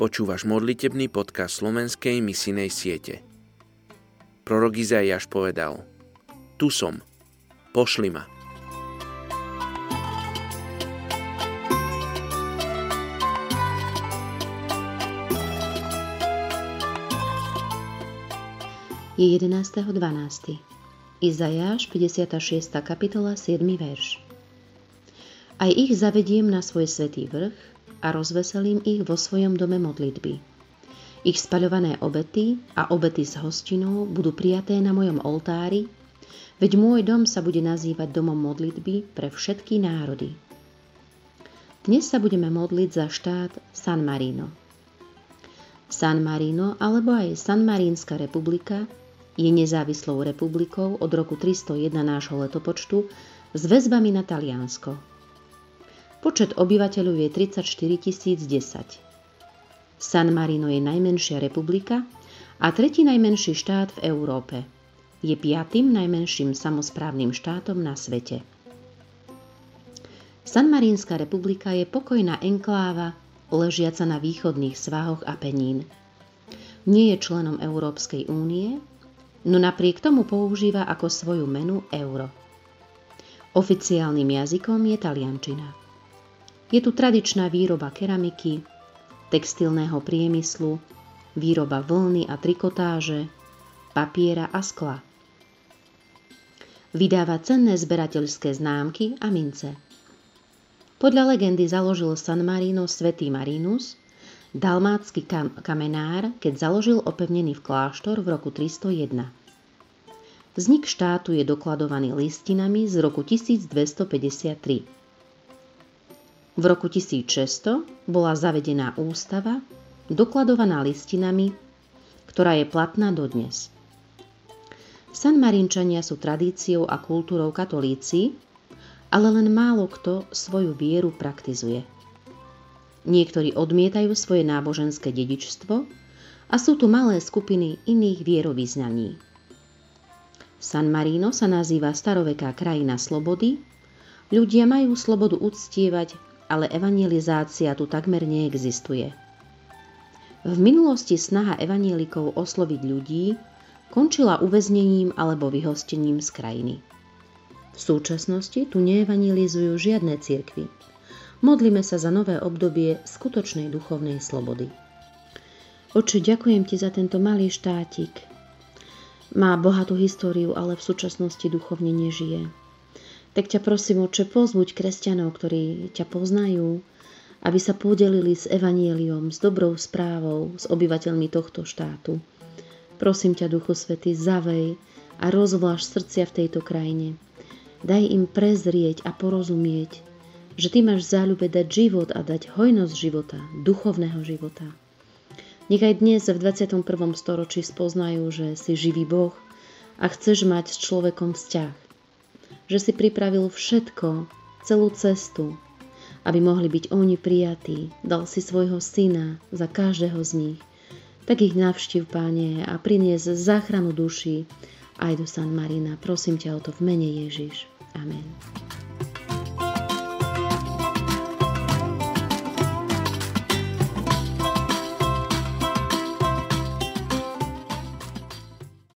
Počúvaš modlitebný podcast slovenskej misinej siete. Prorok Izaiáš povedal Tu som, pošli ma. Je 11.12. Izajáš, 56. kapitola, 7. verš. Aj ich zavediem na svoj svetý vrch a rozveselím ich vo svojom dome modlitby. Ich spaľované obety a obety s hostinou budú prijaté na mojom oltári, veď môj dom sa bude nazývať domom modlitby pre všetky národy. Dnes sa budeme modliť za štát San Marino. San Marino alebo aj San Marínska republika je nezávislou republikou od roku 301 nášho letopočtu s väzbami na Taliansko. Počet obyvateľov je 34 010. San Marino je najmenšia republika a tretí najmenší štát v Európe. Je piatým najmenším samozprávnym štátom na svete. San Marínska republika je pokojná enkláva ležiaca na východných svahoch a penín. Nie je členom Európskej únie, no napriek tomu používa ako svoju menu euro. Oficiálnym jazykom je taliančina. Je tu tradičná výroba keramiky, textilného priemyslu, výroba vlny a trikotáže, papiera a skla. Vydáva cenné zberateľské známky a mince. Podľa legendy založil San Marino svätý Marinus, dalmátsky kam- kamenár, keď založil opevnený v kláštor v roku 301. Vznik štátu je dokladovaný listinami z roku 1253. V roku 1600 bola zavedená ústava, dokladovaná listinami, ktorá je platná dodnes. San Marinčania sú tradíciou a kultúrou katolíci, ale len málo kto svoju vieru praktizuje. Niektorí odmietajú svoje náboženské dedičstvo a sú tu malé skupiny iných vierovýznaní. San Marino sa nazýva staroveká krajina slobody, ľudia majú slobodu uctievať ale evangelizácia tu takmer neexistuje. V minulosti snaha evanielikov osloviť ľudí končila uväznením alebo vyhostením z krajiny. V súčasnosti tu neevangelizujú žiadne cirkvy. Modlíme sa za nové obdobie skutočnej duchovnej slobody. Oče, ďakujem ti za tento malý štátik. Má bohatú históriu, ale v súčasnosti duchovne nežije tak ťa prosím, oče, pozbuď kresťanov, ktorí ťa poznajú, aby sa podelili s evanieliom, s dobrou správou, s obyvateľmi tohto štátu. Prosím ťa, Duchu Svety, zavej a rozvláš srdcia v tejto krajine. Daj im prezrieť a porozumieť, že ty máš v záľube dať život a dať hojnosť života, duchovného života. Nech aj dnes v 21. storočí spoznajú, že si živý Boh a chceš mať s človekom vzťah že si pripravil všetko, celú cestu, aby mohli byť oni prijatí. Dal si svojho syna za každého z nich. Tak ich navštív, Páne, a prinies záchranu duši aj do San Marina. Prosím ťa o to v mene Ježiš. Amen.